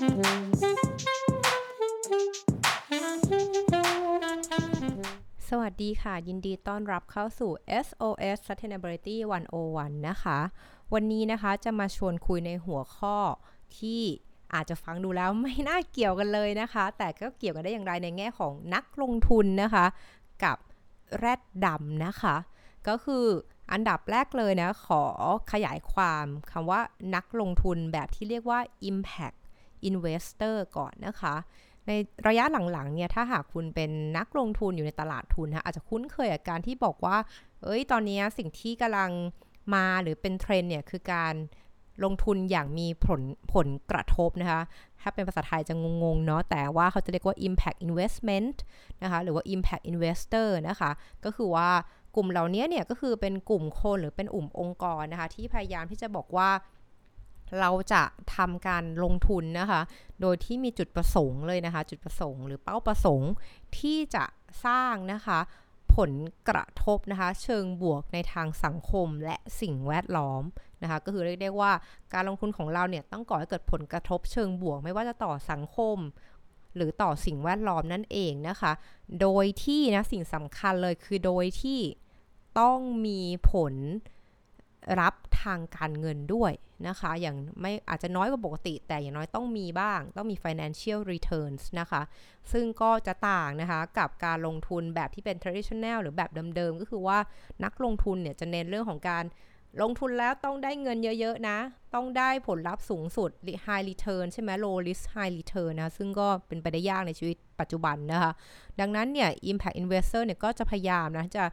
สวัสดีค่ะ ยินดีต้อนรับเข้าสู่ SOS Sustainability 101 นะคะ วันนี้นะคะจะมาชวนคุยในหัวข้อที่อาจจะฟังดูแล้วไม่น่าเกี่ยวกันเลยนะคะ แต่ก็เกี่ยวกันได้อย่างไรในแง่ของนักลงทุนนะคะ กับแรดดำนะคะ ก็คืออันดับแรกเลยนะ ขอขยายความคำว่านักลงทุนแบบที่เรียกว่า impact investor ก่อนนะคะ ในระยะหลังๆเนี่ยถ้าหากคุณเป็นนักลงทุนอยู่ในตลาดทุนนะอาจจะคุ้นเคยกับการที่บอกว่า เอ้ยตอนนี้สิ่งที่กำลังมาหรือเป็นเทรนเนี่ยคือการลงทุนอย่างมีผลผลกระทบนะคะ ถ้าเป็นภาษาไทยจะงงๆเนาะ แต่ว่าเขาจะเรียกว่า impact investment นะคะ หรือว่า impact investor นะคะ ก็คือว่ากลุ่มเหล่านี้เนี่ยก็คือเป็นกลุ่มคนหรือเป็นอุ่มองค์กรนะคะ ที่พยายามที่จะบอกว่า เราจะทำการลงทุนนะคะ โดยที่มีจุดประสงค์เลยนะคะ จุดประสงค์หรือเป้าประสงค์ที่จะสร้างนะคะผลกระทบนะคะ เชิงบวกในทางสังคมและสิ่งแวดล้อมนะคะ ก็คือเรียกได้ว่าการลงทุนของเราเนี่ยต้องก่อให้เกิดผลกระทบเชิงบวก ไม่ว่าจะต่อสังคม หรือต่อสิ่งแวดล้อมนั่นเองนะคะ โดยที่นะสิ่งสำคัญเลยคือโดยที่ต้องมีผล รับทางการเงินด้วยนะคะ อย่างไม่อาจจะน้อยกว่าปกติ แต่อย่างน้อยต้องมีบ้าง ต้องมี financial returns นะคะ ซึ่งก็จะต่างนะคะกับการลงทุนแบบที่เป็น traditional หรือแบบเดิมๆ ก็คือว่านักลงทุนเนี่ยจะเน้นเรื่องของการลงทุนแล้วต้องได้เงินเยอะๆนะ ต้องได้ผลลัพธ์สูงสุด high return ใช่ไหม low risk high return นะ ซึ่งก็เป็นไปได้ยากในชีวิตปัจจุบันนะคะ ดังนั้นเนี่ย impact investor เนี่ยก็จะพยายามนะจะ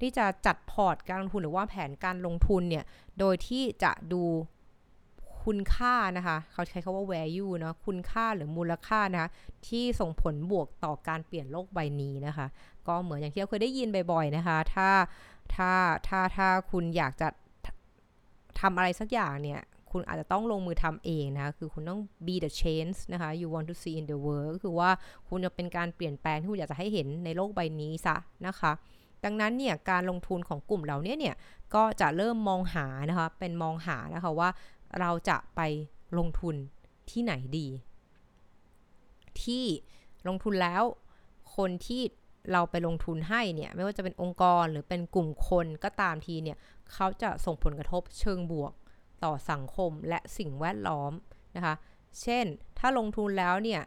ที่จะจัดพอร์ตการลงทุนหรือว่าแผนการลงทุนเนี่ย โดยที่จะดูคุณค่านะคะ เขาใช้คาว่า value เนาะคุณค่าหรือมูลค่านะคะ ที่ส่งผลบวกต่อการเปลี่ยนโลกใบนี้นะคะ ก็เหมือนอย่างที่เราเคยได้ยินบ่อยๆนะคะ ถ้าถ้าถ้าถ้าคุณอยากจะทำอะไรสักอย่างเนี่ย คุณอาจจะต้องลงมือทำเองนะคะ คือคุณต้อง be the change นะคะ you want to see in the world ก็คือว่าคุณจะเป็นการเปลี่ยนแปลงที่คุณอยากจะให้เห็นในโลกใบนี้ซะนะคะ ดังนั้นเนี่ยการลงทุนของกลุ่มเหล่านี้เนี่ยก็จะเริ่มมองหานะคะเป็นมองหานะคะว่าเราจะไปลงทุนที่ไหนดี ที่ลงทุนแล้วคนที่เราไปลงทุนให้เนี่ยไม่ว่าจะเป็นองค์กรหรือเป็นกลุ่มคนก็ตามทีเนี่ยเขาจะส่งผลกระทบเชิงบวกต่อสังคมและสิ่งแวดล้อมนะคะ เช่นถ้าลงทุนแล้วเนี่ย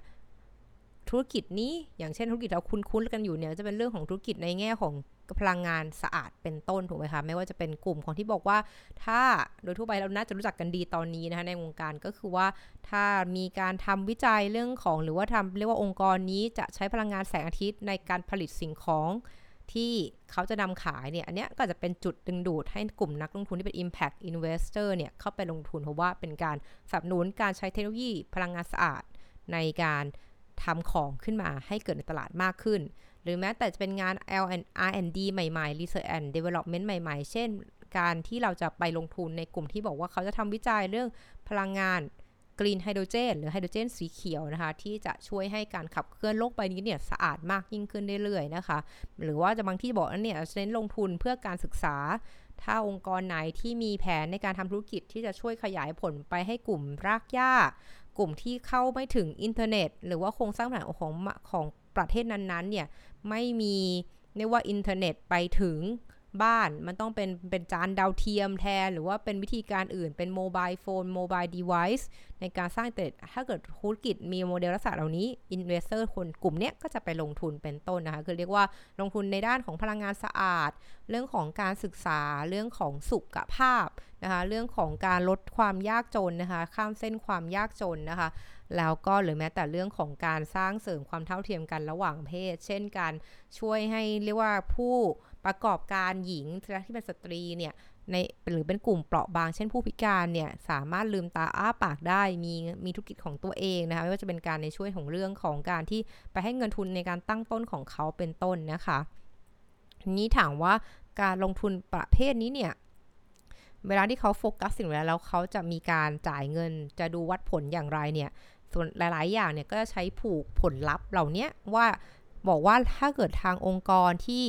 ธุรกิจนี้อย่างเช่นธุรกิจเราคุ้นๆกันอยู่เนี่ยจะเป็นเรื่องของธุรกิจในแง่ของ พลังงานสะอาดเป็นต้นถูกไหมคะ ไม่ว่าจะเป็นกลุ่มของที่บอกว่า ถ้าโดยทั่วไปเราน่าจะรู้จักกันดีตอนนี้นะคะในวงการก็คือว่าถ้ามีการทำวิจัยเรื่องของหรือว่าทำเรียกว่าองค์กรนี้จะใช้พลังงานแสงอาทิตย์ในการผลิตสิ่งของที่เขาจะนำขายเนี่ย อันนี้ก็จะเป็นจุดดึงดูดให้กลุ่มนักลงทุนที่เป็น impact investor เนี่ย เข้าไปลงทุนเพราะว่าเป็นการสนับสนุนการใช้เทคโนโลยีพลังงานสะอาด ในการทำของขึ้นมาให้เกิดในตลาดมากขึ้น หรือแม้แต่จะเป็นงาน L&R&D ใหม่ๆ Research and Development ใหม่ๆ เช่น การที่เราจะไปลงทุนในกลุ่มที่บอกว่าเขาจะทำวิจัยเรื่องพลังงานกรีนไฮโดรเจนหรือไฮโดรเจนสีเขียวนะคะ ที่จะช่วยให้การขับเคลื่อนโลกใบนี้เนี่ยสะอาดมากยิ่งขึ้นเรื่อยๆนะคะ หรือว่าจะบางที่บอกว่าเนี่ยเน้นลงทุนเพื่อการศึกษา ถ้าองค์กรไหนที่มีแผนในการทำธุรกิจที่จะช่วยขยายผลไปให้กลุ่มรากหญ้า กลุ่มที่เข้าไม่ถึงอินเทอร์เน็ต หรือว่าโครงสร้างฐานของของประเทศนั้นๆเนี่ย ไม่มีเรียกว่าอินเทอร์เน็ตไปถึงบ้านมันต้องเป็นเป็นจานดาวเทียมแทน หรือว่าเป็นวิธีการอื่นเป็น mobile phone mobile device ในการสร้างเตถ้าเกิดธุรกิจมีโมเดลลักษณะเหล่านี้ investor คนกลุ่มนี้ก็จะไปลงทุนเป็นต้นนะคะ คือเรียกว่าลงทุนในด้านของพลังงานสะอาด เรื่องของการศึกษาเรื่องของสุขภาพ นะคะเรื่องของการลดความยากจนนะคะข้ามเส้นความยากจนนะคะแล้วก็หรือแม้แต่เรื่องของการสร้างเสริมความเท่าเทียมกันระหว่างเพศ เช่นการช่วยให้เรียกว่าผู้ประกอบการหญิงที่เป็นสตรีเนี่ยในหรือเป็นกลุ่มเปราะบาง เช่นผู้พิการเนี่ยสามารถลืมตาอ้าปากได้มีมีธุรกิจของตัวเองนะคะไม่ว่าจะเป็นการในช่วยของเรื่องของการที่ไปให้เงินทุนในการตั้งต้นของเขาเป็นต้นนะคะนี้ถามว่าการลงทุนประเภทนี้เนี่ย เวลาที่เขาโฟกัสสิ่งแล้วแล้วเขาจะมีการจ่ายเงิน จะดูวัดผลอย่างไรเนี่ย ส่วนหลาย ๆ อย่างเนี่ยก็จะใช้ผูกผลลัพธ์เหล่านี้ว่าบอกว่าถ้าเกิดทางองค์กรที่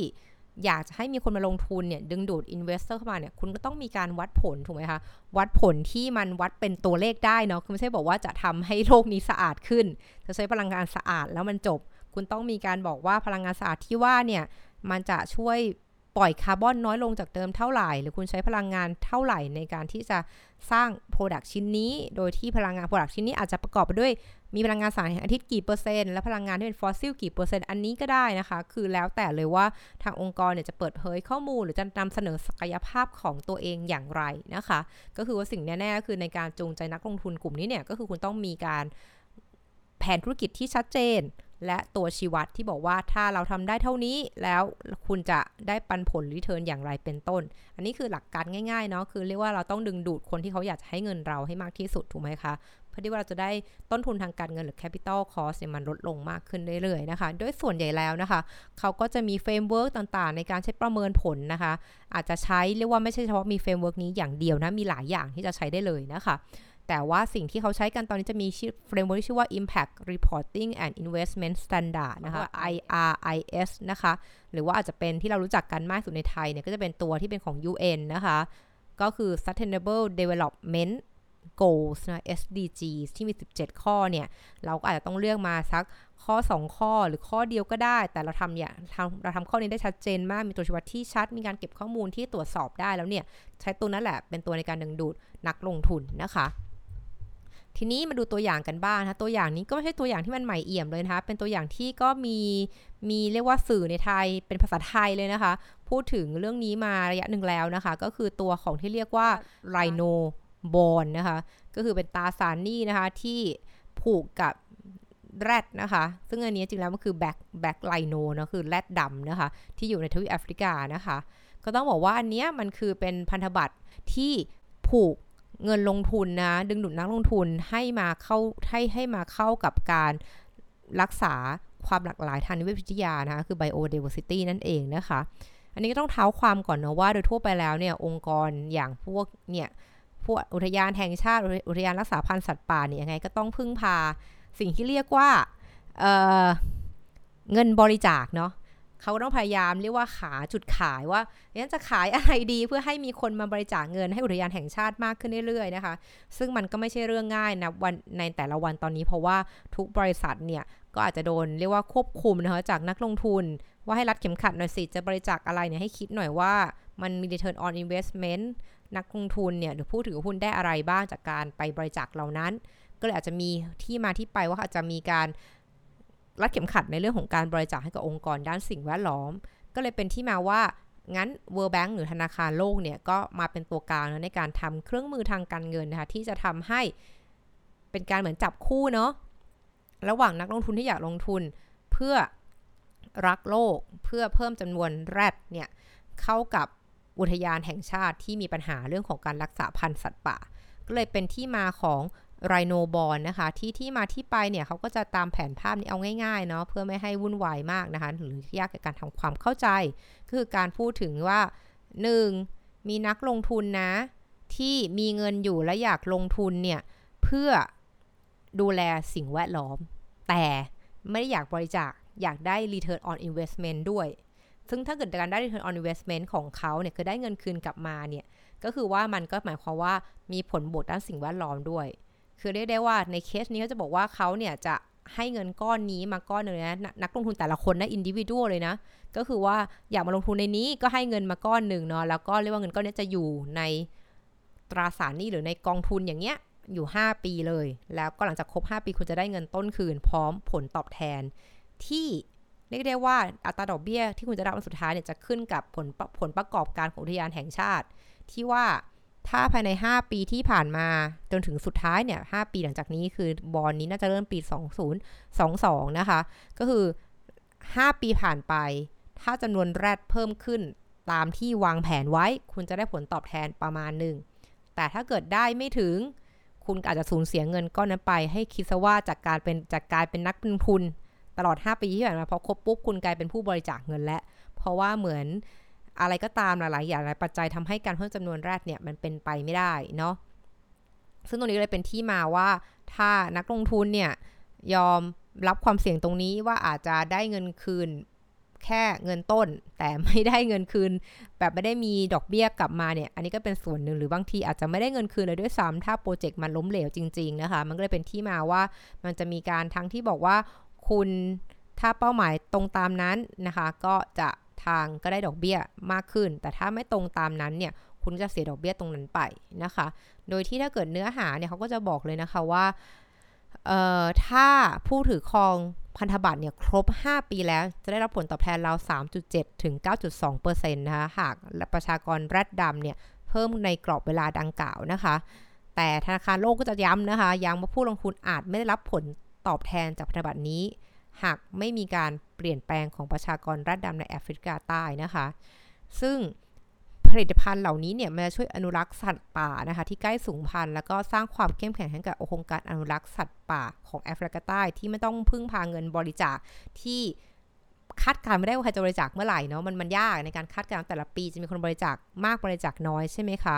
อยากจะให้มีคนมาลงทุนเนี่ยดึงดูด investor เข้ามาเนี่ยคุณก็ต้องมีการวัดผลถูกไหมคะวัดผลที่มันวัดเป็นตัวเลขได้เนาะคือไม่ใช่บอกว่าจะทำให้โลกนี้สะอาดขึ้น จะใช้พลังงานสะอาดแล้วมันจบ คุณต้องมีการบอกว่าพลังงานสะอาดที่ว่าเนี่ยมันจะช่วย ปล่อยคาร์บอนน้อยลงจากเดิมเท่าไหร่ หรือคุณใช้พลังงานเท่าไหร่ในการที่จะสร้าง product ชิ้นนี้ โดยที่พลังงาน product ชิ้นนี้อาจจะประกอบไปด้วยมีพลังงานแสงอาทิตย์กี่เปอร์เซ็นต์และพลังงานที่เป็นฟอสซิลกี่เปอร์เซ็นต์อันนี้ก็ได้นะคะ คือแล้วแต่เลยว่าทางองค์กรเนี่ยจะเปิดเผยข้อมูล หรือจะนำเสนอศักยภาพของตัวเองอย่างไรนะคะ ก็คือว่าสิ่งแน่ๆก็คือในการจูงใจนักลงทุนกลุ่มนี้เนี่ยก็คือคุณต้องมีการแผนธุรกิจที่ชัดเจน และตัวชี้วัดที่บอกว่าถ้าเราทำได้เท่านี้แล้วคุณจะได้ปันผล return อย่างไรเป็นต้น อันนี้คือหลักการง่ายๆเนาะคือเรียกว่าเราต้องดึงดูดคนที่เขาอยากจะให้เงินเราให้มากที่สุดถูกไหมคะเพื่อที่ว่าเราจะได้ต้นทุนทางการเงินหรือ capital cost เนี่ยมันลดลงมากขึ้นเรื่อยๆนะคะด้วยส่วนใหญ่แล้วนะคะ เขาก็จะมี framework ต่างๆ ในการใช้ประเมินผลนะคะ อาจจะใช้เรียกว่าไม่ใช่เฉพาะมี framework นี้อย่างเดียวนะมีหลายอย่างที่จะใช้ได้เลยนะคะ แต่ว่าสิ่งที่เขาใช้กันตอนนี้จะมี framework ชื่อว่า Impact Reporting and Investment Standard นะคะ IRIS นะคะ หรือว่าอาจจะเป็นที่เรารู้จักกันมากสุดในไทยเนี่ยก็จะเป็นตัวที่เป็นของ UN นะคะ ก็คือ Sustainable Development goals นะ SDG ที่มี 17 ข้อเนี่ย เราก็อาจจะต้องเลือกมาสักข้อ 2 ข้อหรือข้อเดียวก็ได้ แต่เราทำเนี่ยเราทำข้อนี้ได้ชัดเจนมาก มีตัวชี้วัดที่ชัด มีการเก็บข้อมูลที่ตรวจสอบได้แล้วเนี่ย ใช้ตัวนั้นแหละเป็นตัวในการดึงดูดนักลงทุนนะคะ ทีนี้มาดูตัวอย่างกันบ้างนะตัวอย่างนี้ก็ไม่ใช่ตัวอย่างที่มันใหม่เอี่ยมเลยนะคะ เป็นตัวอย่างที่ก็มีมีเรียกว่าสื่อในไทยเป็นภาษาไทยเลยนะคะ พูดถึงเรื่องนี้มาระยะหนึ่งแล้วนะคะ ก็คือตัวของที่เรียกว่าไรโนบอนนะคะ ก็คือเป็นตาสารนี่นะคะที่ผูกกับแรดนะคะ ซึ่งอันนี้จริงแล้วมันคือแบ็คแบ็คไลโนนะคือแรดดำนะคะ ที่อยู่ในทวีปแอฟริกานะคะ ก็ต้องบอกว่าอันนี้มันคือเป็นพันธบัตรที่ผูก เงินลงทุนนะ ดึงดูดนักลงทุนให้มาเข้าให้ให้มาเข้ากับการรักษาความหลากหลายทางนิเวศวิทยานะคะคือ biodiversity นั่นเองนะคะ อันนี้ก็ต้องเท้าความก่อนนะว่าโดยทั่วไปแล้วเนี่ยองค์กรอย่างพวกเนี่ยพวกอุทยานแห่งชาติอุทยานรักษาพันธุ์สัตว์ป่าเนี่ยยังไงก็ต้องพึ่งพาสิ่งที่เรียกว่าเเงินบริจาคเนาะ เขาต้องพยายามเรียกว่าขาจุดขายว่าเนี่ยจะขายอะไรดีเพื่อให้มีคนมาบริจาคเงินให้อุทยานแห่งชาติมากขึ้นเรื่อยๆนะคะ ซึ่งมันก็ไม่ใช่เรื่องง่ายนะวันในแต่ละวันตอนนี้ เพราะว่าทุกบริษัทเนี่ยก็อาจจะโดนเรียกว่าควบคุมนะคะจากนักลงทุน ว่าให้รัดเข็มขัดหน่อยสิจะบริจาคอะไรเนี่ยให้คิดหน่อยว่ามันมี return on investment นักลงทุนเนี่ยหรือผู้ถือหุ้นได้อะไรบ้างจากการไปบริจาคเหล่านั้น ก็เลยอาจจะมีที่มาที่ไปว่าอาจจะมีการ รัดเข็มขัดในเรื่องของการบริจาคให้กับองค์กรด้านสิ่งแวดล้อม ก็เลยเป็นที่มาว่างั้น World Bank หรือธนาคารโลกเนี่ยก็มาเป็นตัวกลางในการทำเครื่องมือทางการเงินนะคะที่จะทำให้เป็นการเหมือนจับคู่เนาะระหว่างนักลงทุนที่อยากลงทุนเพื่อรักโลกเพื่อเพิ่มจำนวนแรดเนี่ยเข้ากับอุทยานแห่งชาติที่มีปัญหาเรื่องของการรักษาพันธุ์สัตว์ป่า ก็เลยเป็นที่มาของ ไรโนบอลนะคะ ที่ที่มาที่ไปเนี่ยเขาก็จะตามแผนภาพนี้เอาง่ายๆเนาะเพื่อไม่ให้วุ่นวายมากนะคะ หรือยากในการทำความเข้าใจก็คือการพูดถึงว่า 1. มีนักลงทุนนะ ที่มีเงินอยู่และอยากลงทุนเนี่ย เพื่อดูแลสิ่งแวดล้อม แต่ไม่ได้อยากบริจาคอยากได้ return on investment ด้วย ซึ่งถ้าเกิดการได้ return on investment ของเขาเนี่ยคือได้เงินคืนกลับมาเนี่ยก็คือว่ามันก็หมายความว่ามีผลบวกด้านสิ่งแวดล้อมด้วย คือเรียกได้ว่าในเคสนี้เขาจะบอกว่าเขาเนี่ยจะให้เงินก้อนนี้มาก้อนหนึ่งนะนักลงทุนแต่ละคนนะอินดิวิวเลยนะ ก็คือว่าอยากมาลงทุนในนี้ก็ให้เงินมาก้อนหนึ่งเนาะแล้วก็เรียกว่าเงินก้อนนี้จะอยู่ในตราสารนี้หรือในกองทุนอย่างเงี้ยอยู่ 5 ปีเลย แล้วก็หลังจากครบ 5 ปีคุณจะได้เงินต้นคืน พร้อมผลตอบแทน ที่เรียกได้ว่าอัตราดอกเบี้ยที่คุณจะได้วันสุดท้ายเนี่ยจะขึ้นกับผลผลประกอบการของอุทยานแห่งชาติ ที่ว่า ถ้าภายใน 5 ปีที่ผ่านมาจนถึงสุดท้ายเนี่ย5ปีหลังจากนี้คือบอลนี้น่าจะเริ่มปี 2022 นะคะ ก็คือ 5 ปีผ่านไป ถ้าจำนวนแรดเพิ่มขึ้นตามที่วางแผนไว้ คุณจะได้ผลตอบแทนประมาณหนึ่ง แต่ถ้าเกิดได้ไม่ถึง คุณอาจจะสูญเสียเงินก้อนนั้นไป ให้คิดซะว่าจากการเป็นจากการเป็นนักลงทุน ตลอด 5 ปีที่ผ่านมาพอครบปุ๊บคุณกลายเป็นผู้บริจาคเงินแล้วเพราะว่าเหมือน อะไรก็ตามหลายๆอย่างหลายปัจจัยทำให้การเพิ่มจำนวนแรดเนี่ยมันเป็นไปไม่ได้เนาะซึ่งตรงนี้เลยเป็นที่มาว่าถ้านักลงทุนเนี่ยยอมรับความเสี่ยงตรงนี้ว่าอาจจะได้เงินคืนแค่เงินต้น แต่ไม่ได้เงินคืน แบบไม่ได้มีดอกเบี้ยกลับมาเนี่ย อันนี้ก็เป็นส่วนหนึ่งหรือบางทีอาจจะไม่ได้เงินคืนเลยด้วยซ้ำถ้าโปรเจกต์มันล้มเหลวจริง ๆ นะคะ มันก็เลยเป็นที่มาว่ามันจะมีการทั้งที่บอกว่าคุณถ้าเป้าหมายตรงตามนั้นนะคะ ก็จะ ทางก็ได้ดอกเบี้ยมากขึ้น แต่ถ้าไม่ตรงตามนั้นเนี่ยคุณจะเสียดอกเบี้ยตรงนั้นไปนะคะ โดยที่ถ้าเกิดเนื้อหาเนี่ยเขาก็จะบอกเลยนะคะว่าเอ่อถ้าผู้ถือครองพันธบัตรเนี่ยครบ 5 ปีแล้ว จะได้รับผลตอบแทนเรา3.7 ถึง 9.2%นะคะหากประชากรแรดดำเนี่ยเพิ่มในกรอบเวลาดังกล่าวนะคะ แต่ธนาคารโลกก็จะย้ำนะคะ ย้ำว่าผู้ลงทุนอาจไม่ได้รับผลตอบแทนจากพันธบัตรนี้ หากไม่มีการเปลี่ยนแปลงของประชากรแรดดำในแอฟริกาใต้นะคะ ซึ่งผลิตภัณฑ์เหล่านี้เนี่ยมันจะช่วยอนุรักษ์สัตว์ป่านะคะ ที่ใกล้สูญพันธุ์แล้วก็สร้างความเข้มแข็งให้กับโครงการอนุรักษ์สัตว์ป่าของแอฟริกาใต้ที่ไม่ต้องพึ่งพาเงินบริจาคที่คาดการไม่ได้ว่าใครจะบริจาคเมื่อไหร่เนาะมันมันยากในการคาดการแต่ละปีจะมีคนบริจาคมากบริจาคน้อยใช่ไหมคะ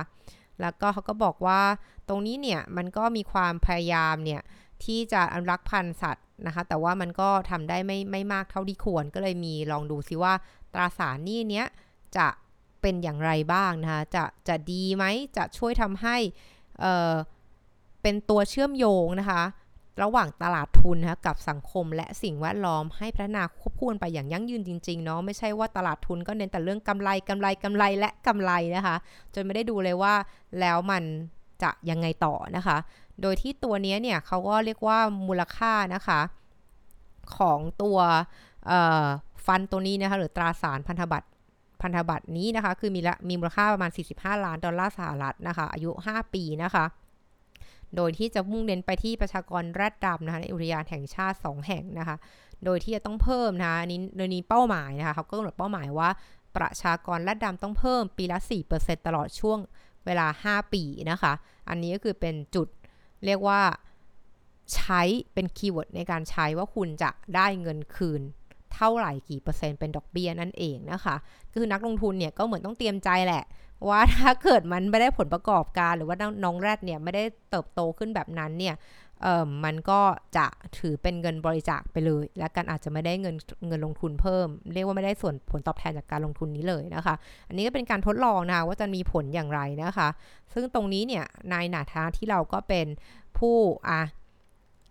แล้วก็เขาก็บอกว่าตรงนี้เนี่ยมันก็มีความพยายามเนี่ย ที่จะอนุรักษ์พันธุ์สัตว์นะคะ แต่ว่ามันก็ทำได้ไม่ไม่มากเท่าที่ควร ก็เลยมีลองดูซิว่าตราสารนี้เนี้ยจะเป็นอย่างไรบ้างนะคะ จะจะดีไหม จะช่วยทำให้เเป็นตัวเชื่อมโยงนะคะ ระหว่างตลาดทุนนะคะกับสังคมและสิ่งแวดล้อมให้พัฒนาควบคู่กันไปอย่างยั่งยืนจริงๆเนาะไม่ใช่ว่าตลาดทุนก็เน้นแต่เรื่องกำไรกำไรกำไรและกำไรนะคะ จนไม่ได้ดูเลยว่าแล้วมัน จะยังไงต่อนะคะ โดยที่ตัวนี้เนี่ยเขาก็เรียกว่ามูลค่านะคะ ของตัวฟันตัวนี้นะคะ หรือตราสารพันธบัตรพันธบัตรนี้นะคะ คือมีละมีมูลค่าประมาณ 45 ล้านดอลลาร์สหรัฐนะคะ อายุ 5 ปีนะคะ โดยที่จะมุ่งเน้นไปที่ประชากรแรดดำนะคะในอุทยานแห่งชาติ 2 แห่งนะคะ โดยที่จะต้องเพิ่มนะคะนี้โดยนี้เป้าหมายนะคะเขาก็กำหนดเป้าหมายว่าประชากรแรดดำต้องเพิ่มปีละ 4%ตลอดช่วง เวลา 5 ปีนะคะ อันนี้ก็คือเป็นจุดเรียกว่าใช้เป็น keyword ในการใช้ว่าคุณจะได้เงินคืนเท่าไหร่กี่เปอร์เซ็นต์เป็นดอกเบี้ยนั่นเองนะคะคือนักลงทุนเนี่ยก็เหมือนต้องเตรียมใจแหละ ว่าถ้าเกิดมันไม่ได้ผลประกอบการ หรือว่าน้องแรดเนี่ยไม่ได้เติบโตขึ้นแบบนั้นเนี่ย เออมันก็จะถือเป็นเงินบริจาคไปเลย แล้วกันอาจจะไม่ได้เงินเงินลงทุนเพิ่ม เรียกว่าไม่ได้ส่วนผลตอบแทนจากการลงทุนนี้เลยนะคะ อันนี้ก็เป็นการทดลองนะว่าจะมีผลอย่างไรนะคะ ซึ่งตรงนี้เนี่ยในหนาทาที่เราก็เป็นผู้อะ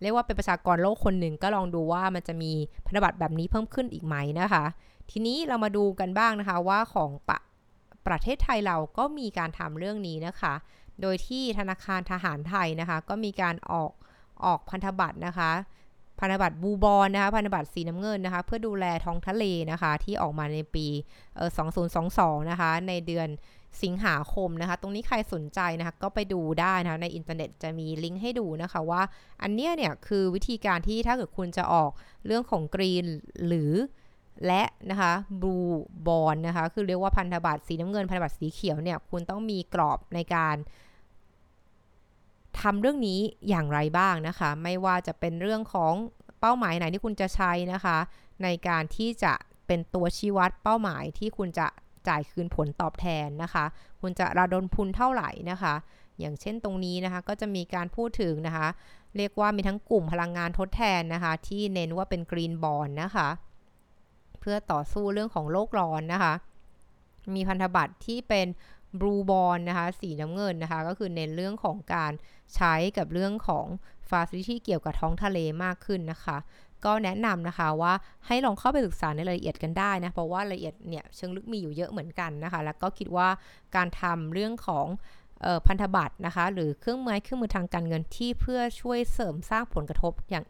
เรียกว่าเป็นประชากรโลกคนหนึ่งก็ลองดูว่ามันจะมีพันธบัตรแบบนี้เพิ่มขึ้นอีกไหมนะคะ ทีนี้เรามาดูกันบ้างนะคะว่าของปะประเทศไทยเราก็มีการทำเรื่องนี้นะคะ โดยที่ธนาคารทหารไทยนะคะ ก็มีการออก ออกพันธบัตรนะคะพันธบัตร blue bond นะคะพันธบัตรสีน้ำเงินนะคะเพื่อดูแลท้องทะเลนะคะที่ออกมาในปี2022 นะคะในเดือนสิงหาคมนะคะ ตรงนี้ใครสนใจนะคะก็ไปดูได้นะคะในอินเทอร์เน็ตจะมีลิงก์ให้ดูนะคะว่าอันเนี้ยเนี่ยคือวิธีการที่ถ้าเกิดคุณจะออกเรื่องของ green หรือและนะคะ blue bond นะคะคือเรียกว่าพันธบัตรสีน้ำเงินพันธบัตรสีเขียวเนี่ยคุณต้องมีกรอบในการ ทำเรื่องนี้อย่างไรบ้างนะคะ ไม่ว่าจะเป็นเรื่องของเป้าหมายไหนที่คุณจะใช้นะคะ ในการที่จะเป็นตัวชี้วัดเป้าหมายที่คุณจะจ่ายคืนผลตอบแทนนะคะ คุณจะระดมทุนเท่าไหร่นะคะ อย่างเช่นตรงนี้นะคะก็จะมีการพูดถึงนะคะ เรียกว่ามีทั้งกลุ่มพลังงานทดแทนนะคะ ที่เน้นว่าเป็นกรีนบอลนะคะ เพื่อต่อสู้เรื่องของโลกร้อนนะคะ มีพันธบัตรที่เป็น บลูบอลนะคะ สีน้ำเงินนะคะ ก็คือเน้นเรื่องของการใช้กับเรื่องของฟาซิลิตี้เกี่ยวกับท้องทะเลมากขึ้นนะคะ ก็แนะนำนะคะว่าให้ลองเข้าไปศึกษาในรายละเอียดกันได้นะ เพราะว่ารายละเอียดเนี่ยเชิงลึกมีอยู่เยอะเหมือนกันนะคะ แล้วก็คิดว่าการทำเรื่องของพันธบัตรนะคะ หรือเครื่องมือเครื่องมือทางการเงินที่เพื่อช่วยเสริมสร้างผลกระทบอย่าง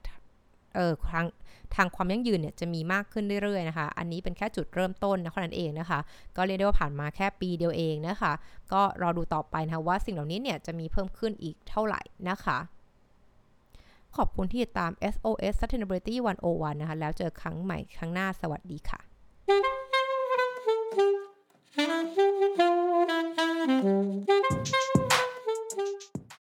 เออทางทางความยั่งยืนเนี่ยจะมีมากขึ้นเรื่อยๆนะคะ อันนี้เป็นแค่จุดเริ่มต้นนะเท่นั้นเองนะคะ ก็เรียกได้ว่าผ่านมาแค่ปีเดียวเองนะคะ ก็รอดูต่อไปนะคะว่าสิ่งเหล่านี้เนี่ยจะมีเพิ่มขึ้นอีกเท่าไหร่นะคะ ขอบคุณที่ติดตาม SOS Sustainability 101 นะคะ แล้วเจอครั้งใหม่ครั้งหน้าสวัสดีค่ะ